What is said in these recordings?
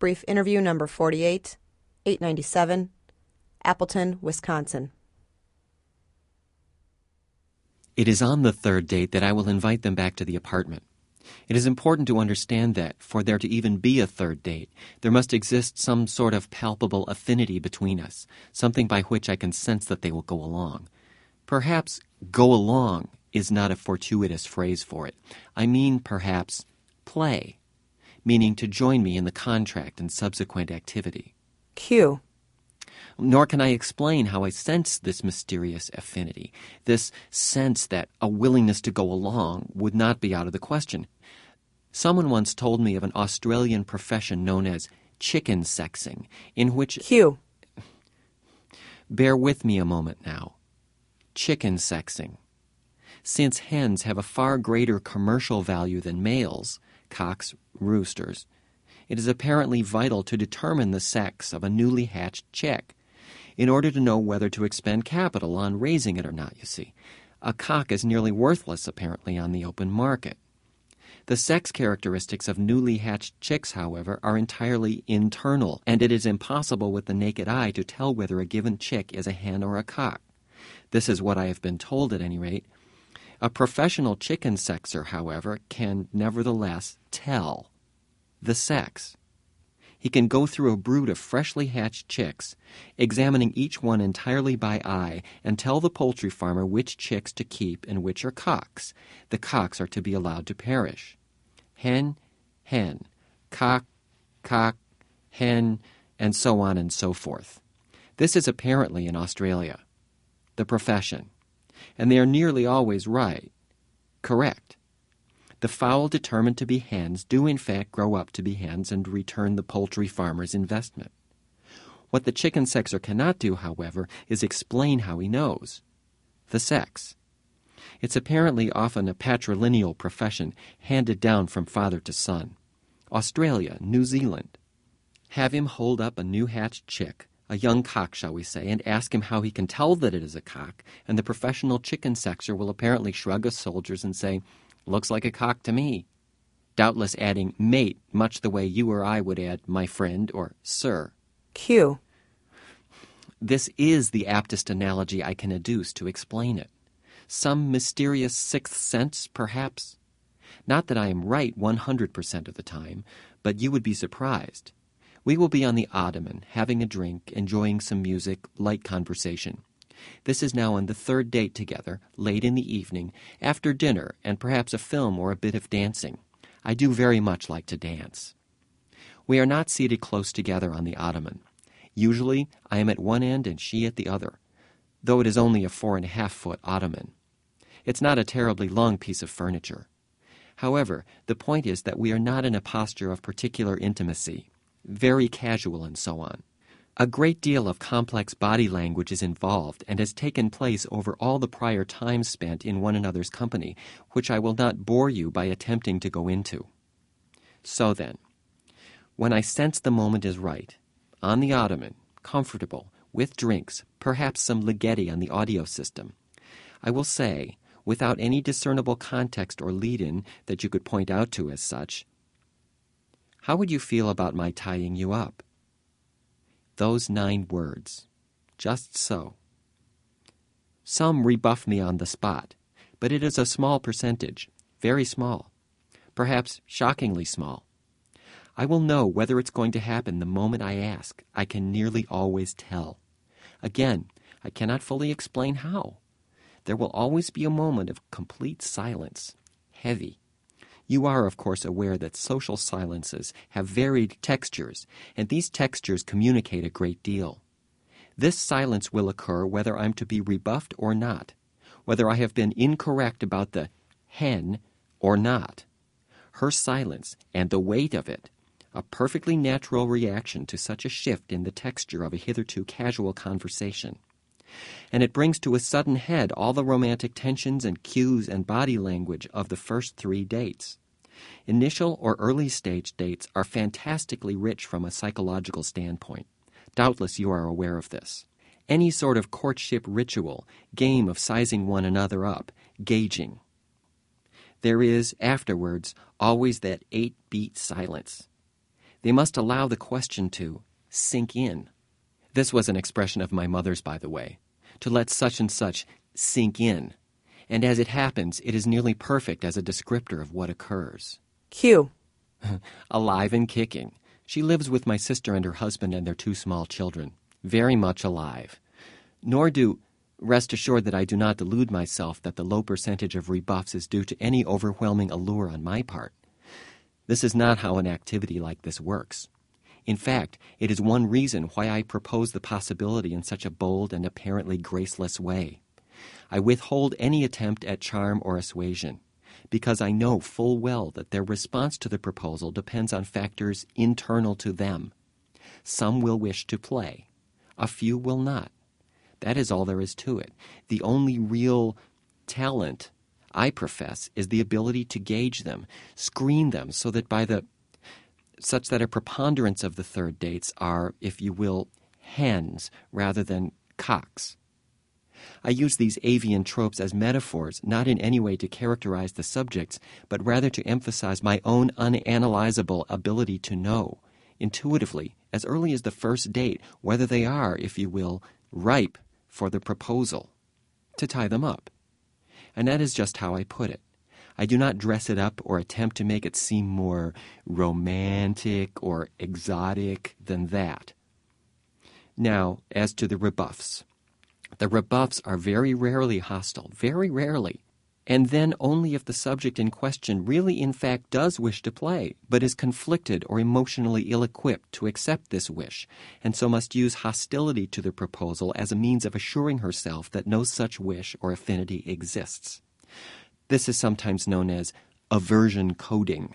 Brief interview number 48, 897, Appleton, Wisconsin. It is on the third date that I will invite them back to the apartment. It is important to understand that, for there to even be a third date, there must exist some sort of palpable affinity between us, something by which I can sense that they will go along. Perhaps go along is not a fortuitous phrase for it. I mean, perhaps, play, meaning to join me in the contract and subsequent activity. Q. Nor can I explain how I sense this mysterious affinity, this sense that a willingness to go along would not be out of the question. Someone once told me of an Australian profession known as chicken sexing, in which. Q. Bear with me a moment now. Chicken sexing. Since hens have a far greater commercial value than males, cocks, roosters, it is apparently vital to determine the sex of a newly hatched chick in order to know whether to expend capital on raising it or not, you see. A cock is nearly worthless, apparently, on the open market. The sex characteristics of newly hatched chicks, however, are entirely internal, and it is impossible with the naked eye to tell whether a given chick is a hen or a cock. This is what I have been told, at any rate. A professional chicken sexer, however, can nevertheless tell the sex. He can go through a brood of freshly hatched chicks, examining each one entirely by eye, and tell the poultry farmer which chicks to keep and which are cocks. The cocks are to be allowed to perish. Hen, hen, cock, cock, hen, and so on and so forth. This is apparently in Australia. The profession. And they are nearly always right. Correct. The fowl determined to be hens do in fact grow up to be hens and return the poultry farmer's investment. What the chicken sexer cannot do, however, is explain how he knows. The sex. It's apparently often a patrilineal profession handed down from father to son. Australia, New Zealand. Have him hold up a new hatched chick, a young cock, shall we say, and ask him how he can tell that it is a cock, and the professional chicken sexer will apparently shrug his shoulders and say, Looks like a cock to me. Doubtless adding mate, much the way you or I would add my friend or sir. Q. This is the aptest analogy I can adduce to explain it. Some mysterious sixth sense, perhaps? Not that I am right 100% of the time, but you would be surprised. We will be on the ottoman, having a drink, enjoying some music, light conversation. This is now on the third date together, late in the evening, after dinner, and perhaps a film or a bit of dancing. I do very much like to dance. We are not seated close together on the ottoman. Usually I am at one end and she at the other, though it is only a four and a half foot ottoman. It's not a terribly long piece of furniture. However, the point is that we are not in a posture of particular intimacy, very casual and so on. A great deal of complex body language is involved and has taken place over all the prior time spent in one another's company, which I will not bore you by attempting to go into. So then, when I sense the moment is right, on the ottoman, comfortable, with drinks, perhaps some Ligeti on the audio system, I will say, without any discernible context or lead in that you could point out to as such, How would you feel about my tying you up? those nine words. Just so. Some rebuff me on the spot, but it is a small percentage, very small, perhaps shockingly small. I will know whether it's going to happen the moment I ask. I can nearly always tell. Again, I cannot fully explain how. There will always be a moment of complete silence, heavy, you are, of course, aware that social silences have varied textures, and these textures communicate a great deal. This silence will occur whether I'm to be rebuffed or not, whether I have been incorrect about the hen or not. Her silence and the weight of it, a perfectly natural reaction to such a shift in the texture of a hitherto casual conversation. And it brings to a sudden head all the romantic tensions and cues and body language of the first three dates. Initial or early stage dates are fantastically rich from a psychological standpoint. Doubtless you are aware of this. Any sort of courtship ritual, game of sizing one another up, gauging. There is, afterwards, always that eight beat silence. They must allow the question to sink in. This was an expression of my mother's, by the way, to let such and such sink in. And as it happens, it is nearly perfect as a descriptor of what occurs. Q. alive and kicking. She lives with my sister and her husband and their two small children. Very much alive. Nor do, rest assured that I do not delude myself that the low percentage of rebuffs is due to any overwhelming allure on my part. This is not how an activity like this works. In fact, it is one reason why I propose the possibility in such a bold and apparently graceless way. I withhold any attempt at charm or assuasion, because I know full well that their response to the proposal depends on factors internal to them. Some will wish to play, a few will not. That is all there is to it. The only real talent I profess is the ability to gauge them, screen them, so that by the such that a preponderance of the third dates are, if you will, hens rather than cocks. I use these avian tropes as metaphors, not in any way to characterize the subjects, but rather to emphasize my own unanalyzable ability to know, intuitively, as early as the first date, whether they are, if you will, ripe for the proposal, to tie them up. And that is just how I put it. I do not dress it up or attempt to make it seem more romantic or exotic than that. Now, as to the rebuffs. The rebuffs are very rarely hostile, very rarely, and then only if the subject in question really, in fact, does wish to play, but is conflicted or emotionally ill equipped to accept this wish, and so must use hostility to the proposal as a means of assuring herself that no such wish or affinity exists. This is sometimes known as aversion coding.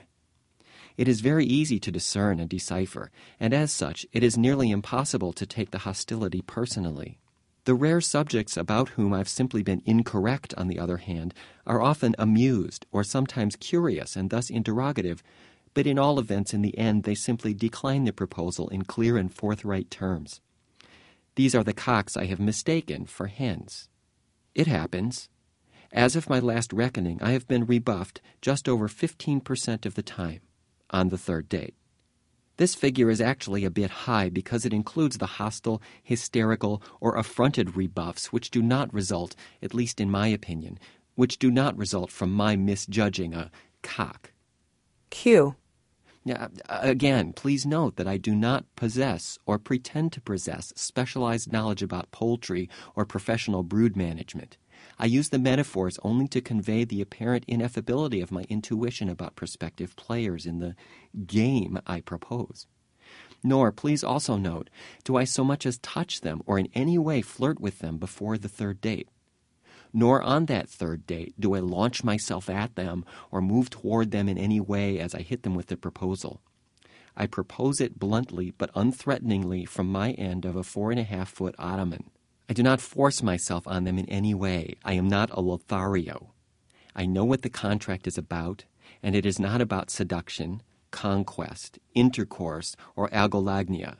It is very easy to discern and decipher, and as such, it is nearly impossible to take the hostility personally. The rare subjects about whom I've simply been incorrect, on the other hand, are often amused or sometimes curious and thus interrogative, but in all events, in the end, they simply decline the proposal in clear and forthright terms. These are the cocks I have mistaken for hens. It happens. As of my last reckoning, I have been rebuffed just over 15% of the time on the third date. This figure is actually a bit high because it includes the hostile, hysterical, or affronted rebuffs which do not result, at least in my opinion, which do not result from my misjudging a cock. Q. Now, again, please note that I do not possess or pretend to possess specialized knowledge about poultry or professional brood management. I use the metaphors only to convey the apparent ineffability of my intuition about prospective players in the game I propose. Nor, please also note, do I so much as touch them or in any way flirt with them before the third date. Nor on that third date do I launch myself at them or move toward them in any way as I hit them with the proposal. I propose it bluntly but unthreateningly from my end of a four and a half foot ottoman. I do not force myself on them in any way. I am not a Lothario. I know what the contract is about, and it is not about seduction, conquest, intercourse, or algolagnia.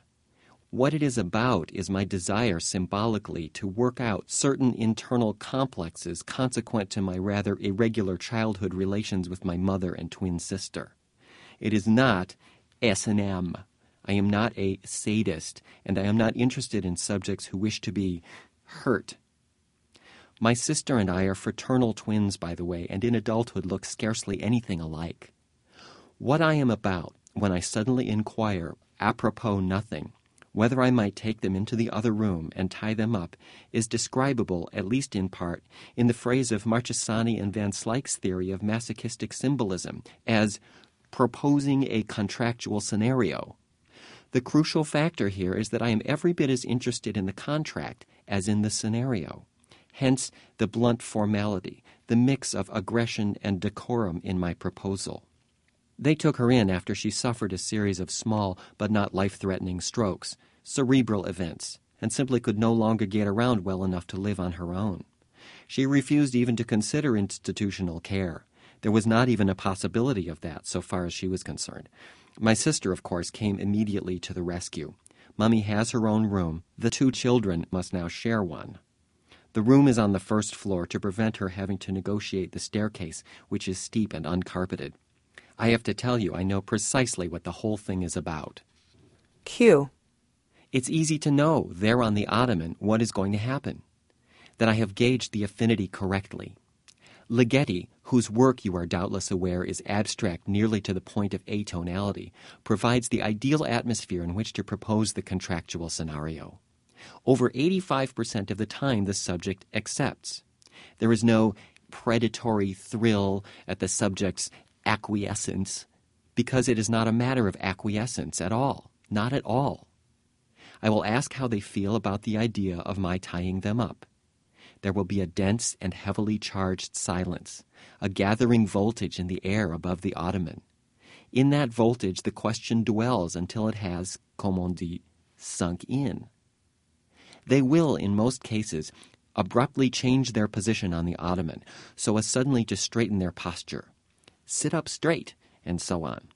What it is about is my desire symbolically to work out certain internal complexes consequent to my rather irregular childhood relations with my mother and twin sister. It is not S&M. I am not a sadist, and I am not interested in subjects who wish to be hurt. My sister and I are fraternal twins, by the way, and in adulthood look scarcely anything alike. What I am about when I suddenly inquire, apropos nothing, whether I might take them into the other room and tie them up, is describable, at least in part, in the phrase of Marchesani and Van Slyke's theory of masochistic symbolism as proposing a contractual scenario. The crucial factor here is that I am every bit as interested in the contract as in the scenario. Hence the blunt formality, the mix of aggression and decorum in my proposal. They took her in after she suffered a series of small but not life threatening strokes, cerebral events, and simply could no longer get around well enough to live on her own. She refused even to consider institutional care. There was not even a possibility of that, so far as she was concerned. My sister, of course, came immediately to the rescue. Mummy has her own room. The two children must now share one. The room is on the first floor to prevent her having to negotiate the staircase, which is steep and uncarpeted. I have to tell you, I know precisely what the whole thing is about. Q. It's easy to know there on the ottoman what is going to happen, that I have gauged the affinity correctly. Ligeti, whose work you are doubtless aware is abstract nearly to the point of atonality, provides the ideal atmosphere in which to propose the contractual scenario. Over 85% of the time, the subject accepts. There is no predatory thrill at the subject's acquiescence because it is not a matter of acquiescence at all. Not at all. I will ask how they feel about the idea of my tying them up. There will be a dense and heavily charged silence, a gathering voltage in the air above the ottoman. In that voltage, the question dwells until it has, comme on dit, sunk in. They will, in most cases, abruptly change their position on the ottoman so as suddenly to straighten their posture. Sit up straight, and so on.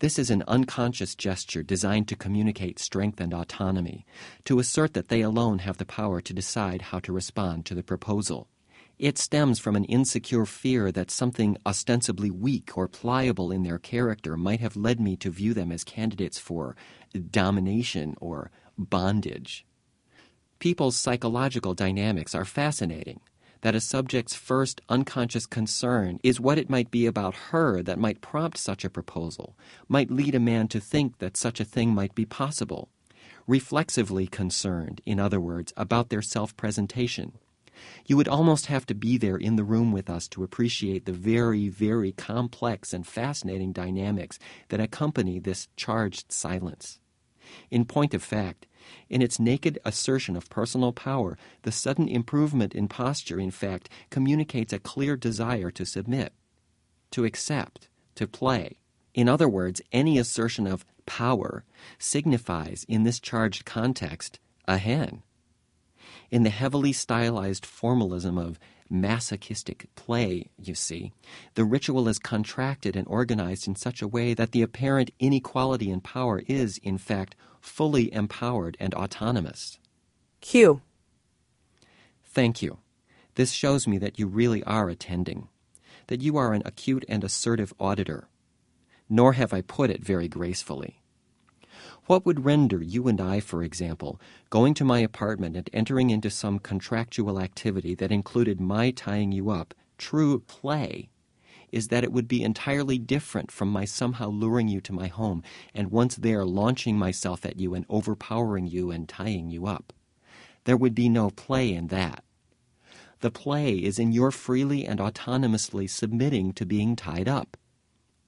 This is an unconscious gesture designed to communicate strength and autonomy, to assert that they alone have the power to decide how to respond to the proposal. It stems from an insecure fear that something ostensibly weak or pliable in their character might have led me to view them as candidates for domination or bondage. People's psychological dynamics are fascinating. That a subject's first unconscious concern is what it might be about her that might prompt such a proposal, might lead a man to think that such a thing might be possible. Reflexively concerned, in other words, about their self presentation. You would almost have to be there in the room with us to appreciate the very, very complex and fascinating dynamics that accompany this charged silence. In point of fact, in its naked assertion of personal power, the sudden improvement in posture, in fact, communicates a clear desire to submit, to accept, to play. In other words, any assertion of power signifies, in this charged context, a hen. In the heavily stylized formalism of masochistic play, you see, the ritual is contracted and organized in such a way that the apparent inequality in power is, in fact, fully empowered and autonomous. Q. Thank you. This shows me that you really are attending, that you are an acute and assertive auditor. Nor have I put it very gracefully. What would render you and I, for example, going to my apartment and entering into some contractual activity that included my tying you up, true play, is that it would be entirely different from my somehow luring you to my home and once there launching myself at you and overpowering you and tying you up. There would be no play in that. The play is in your freely and autonomously submitting to being tied up.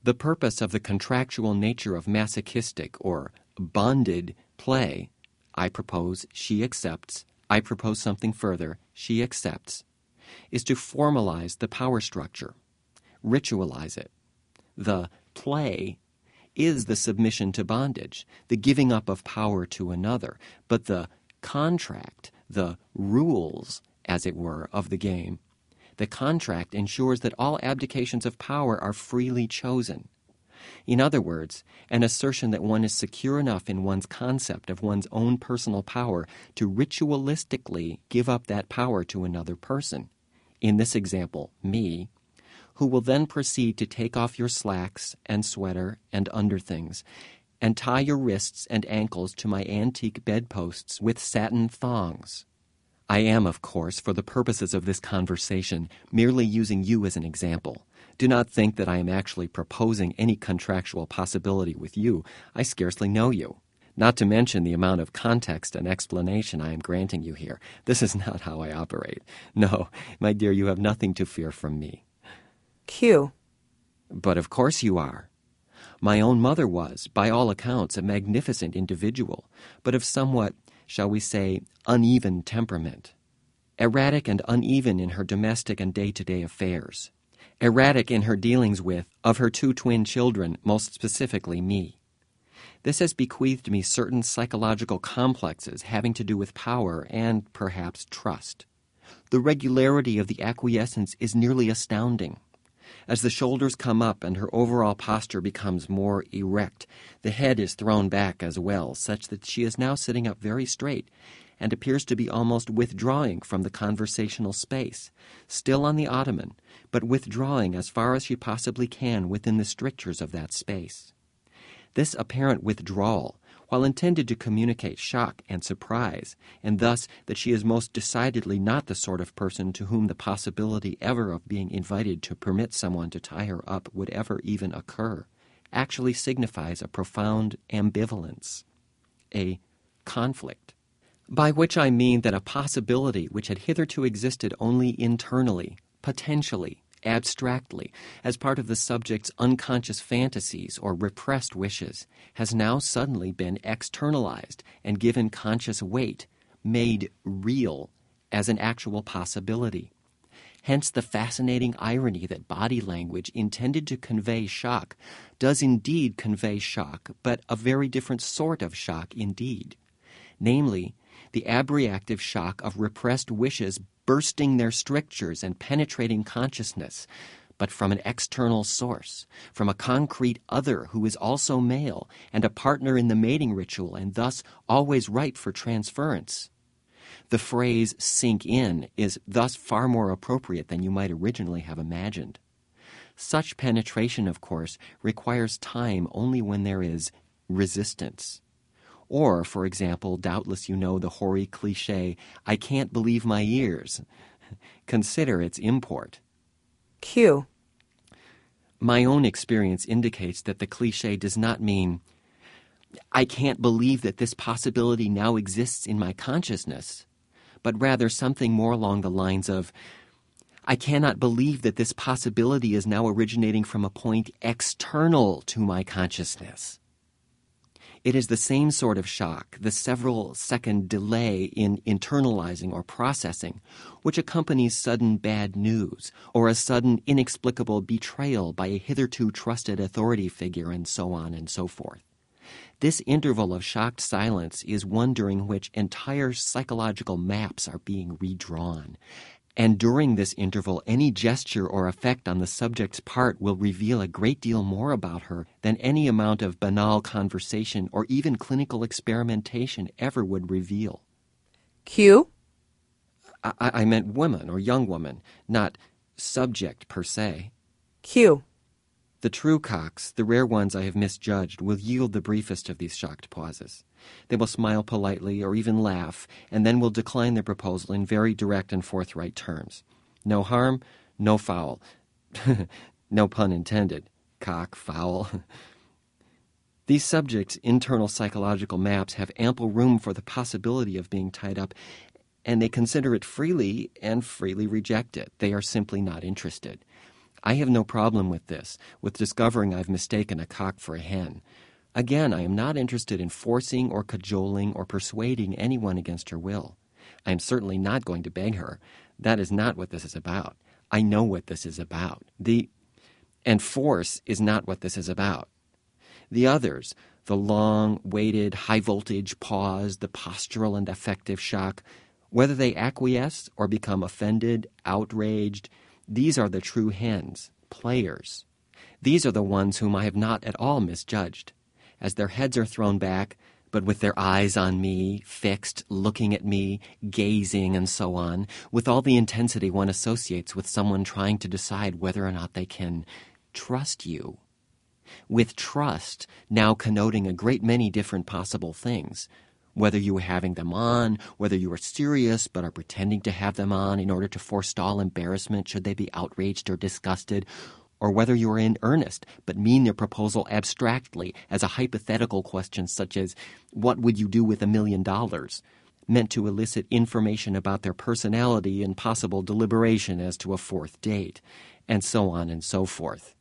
The purpose of the contractual nature of masochistic or bonded play, I propose, she accepts, I propose something further, she accepts, is to formalize the power structure ritualize it. The play is the submission to bondage, the giving up of power to another, but the contract, the rules, as it were, of the game, the contract ensures that all abdications of power are freely chosen. In other words, an assertion that one is secure enough in one's concept of one's own personal power to ritualistically give up that power to another person. In this example, me, who will then proceed to take off your slacks and sweater and underthings, and tie your wrists and ankles to my antique bedposts with satin thongs. I am, of course, for the purposes of this conversation, merely using you as an example. Do not think that I am actually proposing any contractual possibility with you. I scarcely know you. Not to mention the amount of context and explanation I am granting you here. This is not how I operate. No, my dear, you have nothing to fear from me. Q. But of course you are. My own mother was, by all accounts, a magnificent individual, but of somewhat, shall we say, uneven temperament. Erratic and uneven in her domestic and day to day affairs. Erratic in her dealings with, of her two twin children, most specifically me. This has bequeathed me certain psychological complexes having to do with power and, perhaps, trust. The regularity of the acquiescence is nearly astounding. As the shoulders come up and her overall posture becomes more erect, the head is thrown back as well, such that she is now sitting up very straight, and appears to be almost withdrawing from the conversational space, still on the ottoman, but withdrawing as far as she possibly can within the strictures of that space. This apparent withdrawal, while intended to communicate shock and surprise, and thus that she is most decidedly not the sort of person to whom the possibility ever of being invited to permit someone to tie her up would ever even occur, actually signifies a profound ambivalence, a conflict. By which I mean that a possibility which had hitherto existed only internally, potentially, abstractly, as part of the subject's unconscious fantasies or repressed wishes, has now suddenly been externalized and given conscious weight, made real as an actual possibility. Hence the fascinating irony that body language intended to convey shock does indeed convey shock, but a very different sort of shock indeed. Namely, the abreactive shock of repressed wishes bursting their strictures and penetrating consciousness, but from an external source, from a concrete other who is also male and a partner in the mating ritual and thus always ripe for transference. The phrase sink in is thus far more appropriate than you might originally have imagined. Such penetration, of course, requires time only when there is resistance. Or, for example, doubtless you know the hoary cliche, I can't believe my ears. Consider its import. Q. My own experience indicates that the cliche does not mean, I can't believe that this possibility now exists in my consciousness, but rather something more along the lines of, I cannot believe that this possibility is now originating from a point external to my consciousness. It is the same sort of shock, the several second delay in internalizing or processing, which accompanies sudden bad news, or a sudden inexplicable betrayal by a hitherto trusted authority figure, and so on and so forth. This interval of shocked silence is one during which entire psychological maps are being redrawn, and during this interval, any gesture or effect on the subject's part will reveal a great deal more about her than any amount of banal conversation or even clinical experimentation ever would reveal. Q. I, I meant woman or young woman, not subject per se. Q. The true cocks, the rare ones I have misjudged, will yield the briefest of these shocked pauses. They will smile politely or even laugh, and then will decline their proposal in very direct and forthright terms. No harm, no foul. no pun intended. Cock, foul. These subjects' internal psychological maps have ample room for the possibility of being tied up, and they consider it freely and freely reject it. They are simply not interested. I have no problem with this, with discovering I've mistaken a cock for a hen. Again, I am not interested in forcing or cajoling or persuading anyone against her will. I am certainly not going to beg her. That is not what this is about. I know what this is about. The and force is not what this is about. The others, the long, weighted, high voltage pause, the postural and affective shock, whether they acquiesce or become offended, outraged, these are the true hens, players. These are the ones whom I have not at all misjudged. As their heads are thrown back, but with their eyes on me, fixed, looking at me, gazing, and so on, with all the intensity one associates with someone trying to decide whether or not they can trust you. With trust now connoting a great many different possible things, whether you are having them on, whether you are serious but are pretending to have them on in order to forestall embarrassment should they be outraged or disgusted, or whether you are in earnest but mean their proposal abstractly as a hypothetical question such as, What would you do with a million dollars? meant to elicit information about their personality and possible deliberation as to a fourth date, and so on and so forth.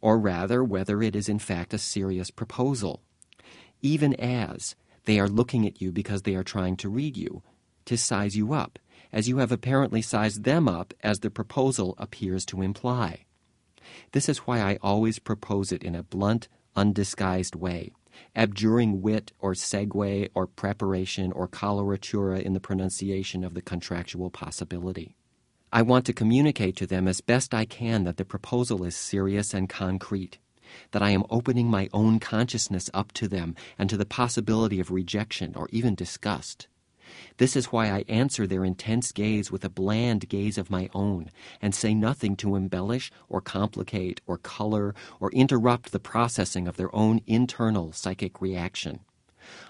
Or rather, whether it is in fact a serious proposal. Even as, they are looking at you because they are trying to read you, to size you up, as you have apparently sized them up as the proposal appears to imply. This is why I always propose it in a blunt, undisguised way, abjuring wit or segue or preparation or coloratura in the pronunciation of the contractual possibility. I want to communicate to them as best I can that the proposal is serious and concrete that I am opening my own consciousness up to them and to the possibility of rejection or even disgust. This is why I answer their intense gaze with a bland gaze of my own, and say nothing to embellish or complicate or color or interrupt the processing of their own internal psychic reaction.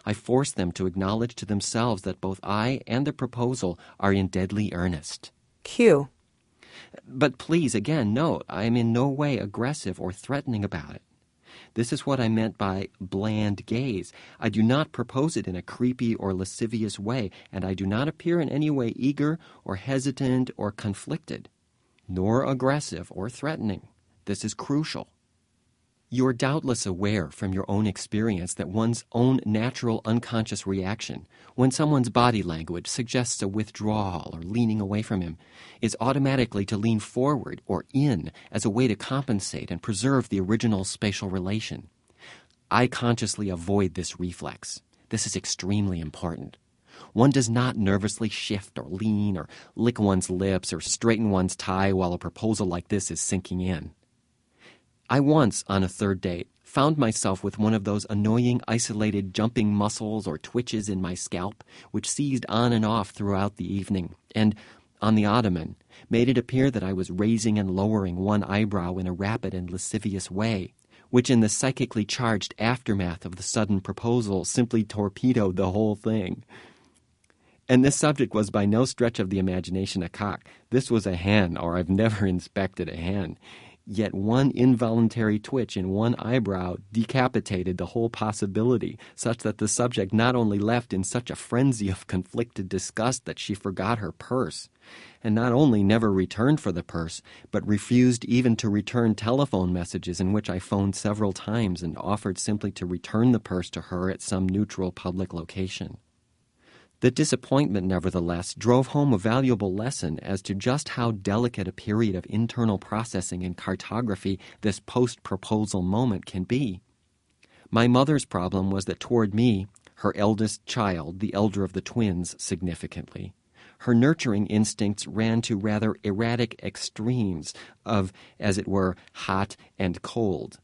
I force them to acknowledge to themselves that both I and the proposal are in deadly earnest. Q. But please, again, note, I am in no way aggressive or threatening about it. This is what I meant by bland gaze. I do not propose it in a creepy or lascivious way, and I do not appear in any way eager or hesitant or conflicted, nor aggressive or threatening. This is crucial. You are doubtless aware from your own experience that one's own natural unconscious reaction, when someone's body language suggests a withdrawal or leaning away from him, is automatically to lean forward or in as a way to compensate and preserve the original spatial relation. I consciously avoid this reflex. This is extremely important. One does not nervously shift or lean or lick one's lips or straighten one's tie while a proposal like this is sinking in. I once, on a third date, found myself with one of those annoying isolated jumping muscles or twitches in my scalp, which seized on and off throughout the evening, and, on the ottoman, made it appear that I was raising and lowering one eyebrow in a rapid and lascivious way, which in the psychically charged aftermath of the sudden proposal simply torpedoed the whole thing. And this subject was by no stretch of the imagination a cock. This was a hen, or I've never inspected a hen. Yet one involuntary twitch in one eyebrow decapitated the whole possibility, such that the subject not only left in such a frenzy of conflicted disgust that she forgot her purse, and not only never returned for the purse, but refused even to return telephone messages in which I phoned several times and offered simply to return the purse to her at some neutral public location. The disappointment, nevertheless, drove home a valuable lesson as to just how delicate a period of internal processing and cartography this post proposal moment can be. My mother's problem was that toward me, her eldest child, the elder of the twins, significantly, her nurturing instincts ran to rather erratic extremes of, as it were, hot and cold.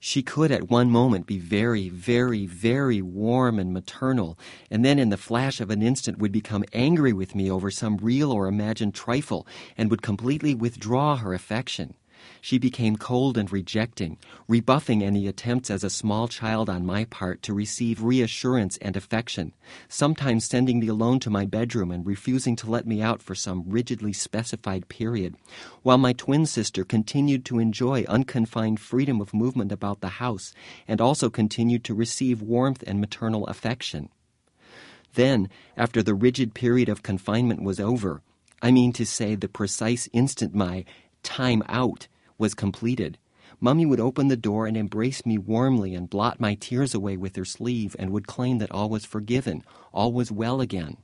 She could at one moment be very, very, very warm and maternal, and then in the flash of an instant would become angry with me over some real or imagined trifle, and would completely withdraw her affection. She became cold and rejecting, rebuffing any attempts as a small child on my part to receive reassurance and affection, sometimes sending me alone to my bedroom and refusing to let me out for some rigidly specified period, while my twin sister continued to enjoy unconfined freedom of movement about the house and also continued to receive warmth and maternal affection. Then, after the rigid period of confinement was over, I mean to say the precise instant my time out was completed, Mummy would open the door and embrace me warmly and blot my tears away with her sleeve and would claim that all was forgiven, all was well again.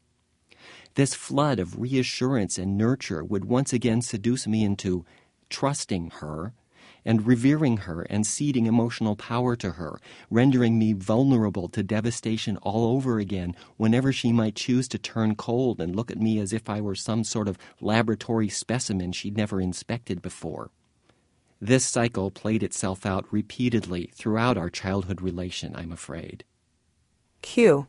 This flood of reassurance and nurture would once again seduce me into trusting her and revering her and ceding emotional power to her, rendering me vulnerable to devastation all over again whenever she might choose to turn cold and look at me as if I were some sort of laboratory specimen she'd never inspected before. This cycle played itself out repeatedly throughout our childhood relation, I'm afraid. Q.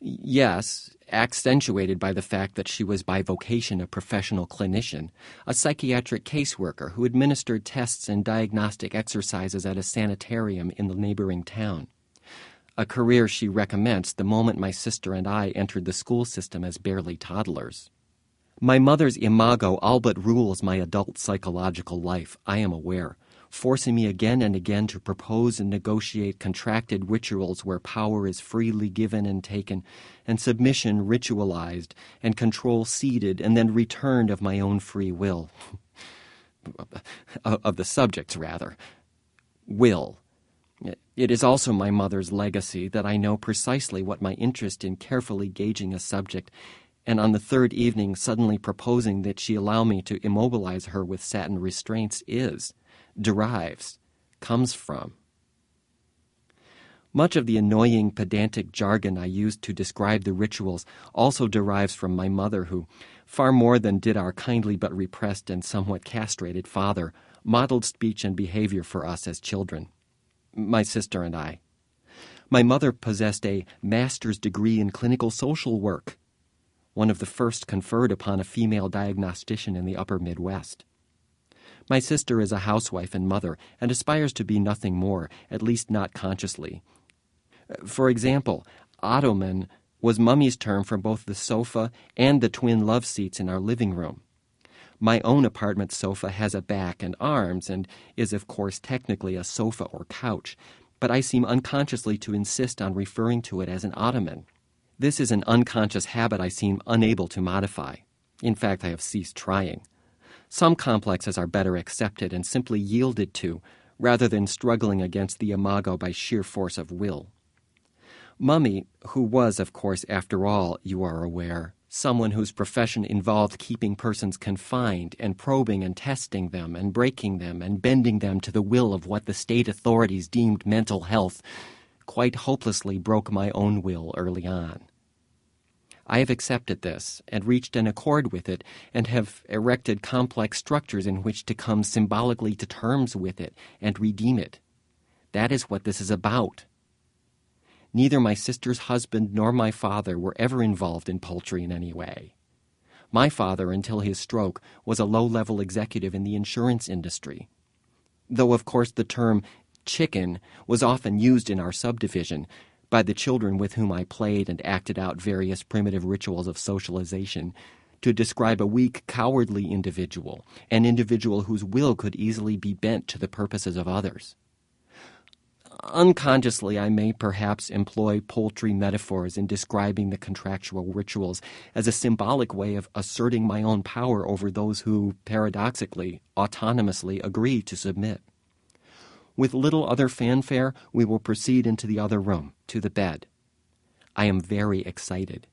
Yes, accentuated by the fact that she was by vocation a professional clinician, a psychiatric caseworker who administered tests and diagnostic exercises at a sanitarium in the neighboring town. A career she recommenced the moment my sister and I entered the school system as barely toddlers. My mother's imago all but rules my adult psychological life, I am aware forcing me again and again to propose and negotiate contracted rituals where power is freely given and taken, and submission ritualized, and control ceded and then returned of my own free will. of the subjects, rather. Will. It is also my mother's legacy that I know precisely what my interest in carefully gauging a subject and on the third evening suddenly proposing that she allow me to immobilize her with satin restraints is derives, comes from. Much of the annoying, pedantic jargon I used to describe the rituals also derives from my mother, who, far more than did our kindly but repressed and somewhat castrated father, modeled speech and behavior for us as children. My sister and I. My mother possessed a master's degree in clinical social work, one of the first conferred upon a female diagnostician in the upper Midwest. My sister is a housewife and mother and aspires to be nothing more, at least not consciously. For example, ottoman was Mummy's term for both the sofa and the twin love seats in our living room. My own apartment sofa has a back and arms and is, of course, technically a sofa or couch, but I seem unconsciously to insist on referring to it as an ottoman. This is an unconscious habit I seem unable to modify. In fact, I have ceased trying. Some complexes are better accepted and simply yielded to, rather than struggling against the imago by sheer force of will. Mummy, who was, of course, after all, you are aware, someone whose profession involved keeping persons confined and probing and testing them and breaking them and bending them to the will of what the state authorities deemed mental health, quite hopelessly broke my own will early on. I have accepted this and reached an accord with it and have erected complex structures in which to come symbolically to terms with it and redeem it. That is what this is about. Neither my sister's husband nor my father were ever involved in poultry in any way. My father, until his stroke, was a low level executive in the insurance industry. Though, of course, the term chicken was often used in our subdivision by the children with whom I played and acted out various primitive rituals of socialization to describe a weak, cowardly individual, an individual whose will could easily be bent to the purposes of others unconsciously, I may perhaps employ poultry metaphors in describing the contractual rituals as a symbolic way of asserting my own power over those who, paradoxically, autonomously agree to submit. With little other fanfare, we will proceed into the other room, to the bed. I am very excited.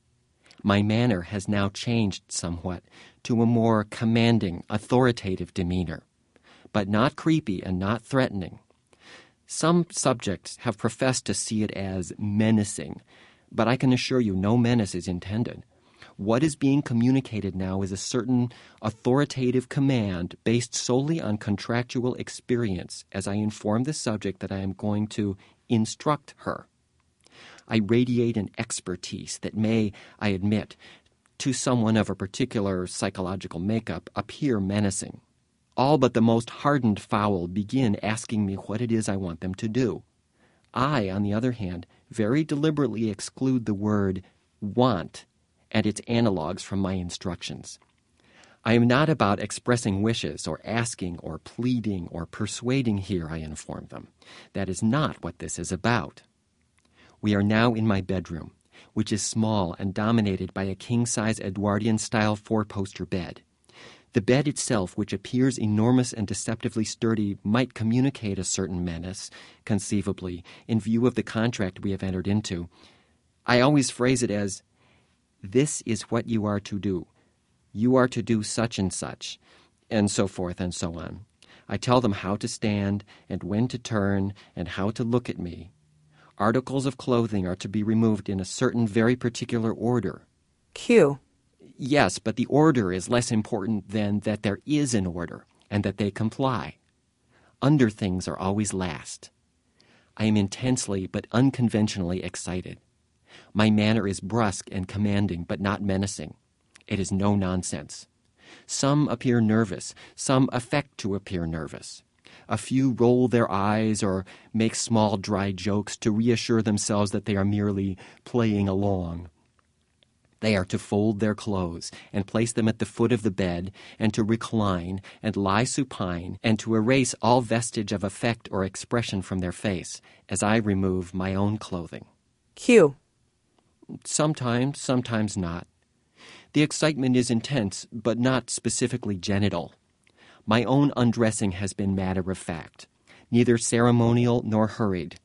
My manner has now changed somewhat to a more commanding, authoritative demeanor, but not creepy and not threatening some subjects have professed to see it as menacing, but I can assure you no menace is intended. What is being communicated now is a certain authoritative command based solely on contractual experience as I inform the subject that I am going to instruct her. I radiate an expertise that may, I admit, to someone of a particular psychological makeup appear menacing all but the most hardened fowl begin asking me what it is I want them to do. I, on the other hand, very deliberately exclude the word want and its analogues from my instructions. I am not about expressing wishes or asking or pleading or persuading here, I inform them. That is not what this is about. We are now in my bedroom, which is small and dominated by a king size Edwardian style four poster bed. The bed itself, which appears enormous and deceptively sturdy, might communicate a certain menace, conceivably, in view of the contract we have entered into. I always phrase it as this is what you are to do. You are to do such and such, and so forth and so on. I tell them how to stand, and when to turn, and how to look at me. Articles of clothing are to be removed in a certain very particular order. Q. Yes, but the order is less important than that there is an order and that they comply. Under things are always last. I am intensely but unconventionally excited. My manner is brusque and commanding, but not menacing. It is no nonsense. Some appear nervous, some affect to appear nervous. A few roll their eyes or make small dry jokes to reassure themselves that they are merely playing along. They are to fold their clothes and place them at the foot of the bed, and to recline and lie supine, and to erase all vestige of effect or expression from their face, as I remove my own clothing. Q. Sometimes, sometimes not. The excitement is intense, but not specifically genital. My own undressing has been matter of fact, neither ceremonial nor hurried.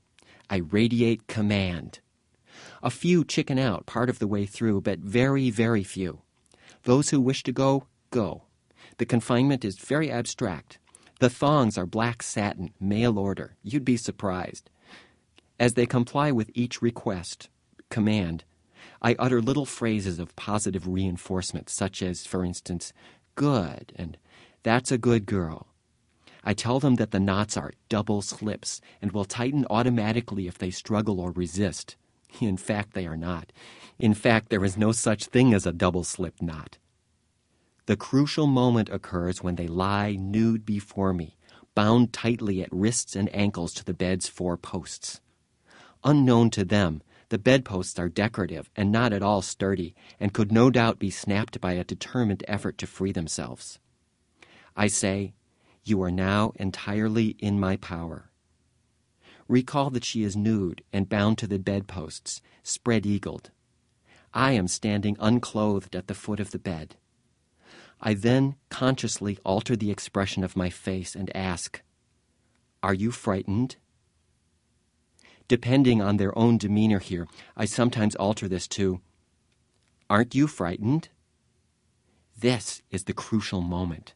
I radiate command. A few chicken out part of the way through, but very, very few. Those who wish to go, go. The confinement is very abstract. The thongs are black satin, mail order. You'd be surprised. As they comply with each request, command, I utter little phrases of positive reinforcement, such as, for instance, good and that's a good girl. I tell them that the knots are double slips and will tighten automatically if they struggle or resist. In fact, they are not. In fact, there is no such thing as a double slip knot. The crucial moment occurs when they lie nude before me, bound tightly at wrists and ankles to the bed's four posts. Unknown to them, the bedposts are decorative and not at all sturdy, and could no doubt be snapped by a determined effort to free themselves. I say, You are now entirely in my power. Recall that she is nude and bound to the bedposts, spread eagled. I am standing unclothed at the foot of the bed. I then consciously alter the expression of my face and ask, Are you frightened? Depending on their own demeanor here, I sometimes alter this to, Aren't you frightened? This is the crucial moment.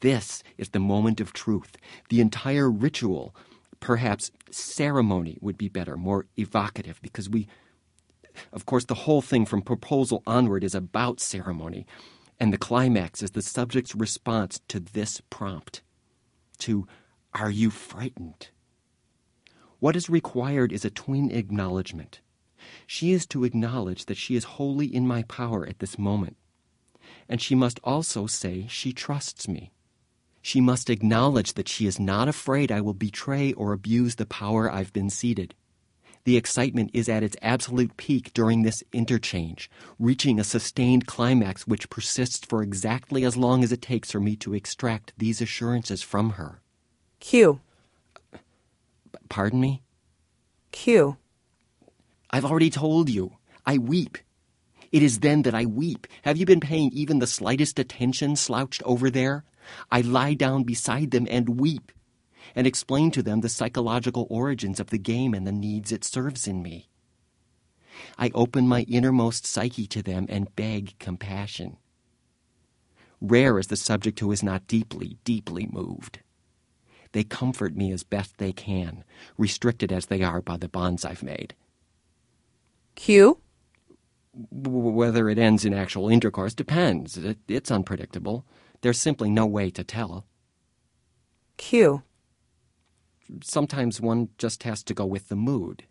This is the moment of truth. The entire ritual, perhaps ceremony would be better, more evocative, because we, of course, the whole thing from proposal onward is about ceremony. And the climax is the subject's response to this prompt to, Are you frightened? What is required is a twin acknowledgement. She is to acknowledge that she is wholly in my power at this moment. And she must also say she trusts me. She must acknowledge that she is not afraid I will betray or abuse the power I've been ceded. The excitement is at its absolute peak during this interchange, reaching a sustained climax which persists for exactly as long as it takes for me to extract these assurances from her. Q. Pardon me? Q. I've already told you. I weep. It is then that I weep. Have you been paying even the slightest attention slouched over there? I lie down beside them and weep and explain to them the psychological origins of the game and the needs it serves in me. I open my innermost psyche to them and beg compassion. Rare is the subject who is not deeply, deeply moved. They comfort me as best they can, restricted as they are by the bonds I've made. Q. Whether it ends in actual intercourse depends. It, it's unpredictable. There's simply no way to tell. Q. Sometimes one just has to go with the mood.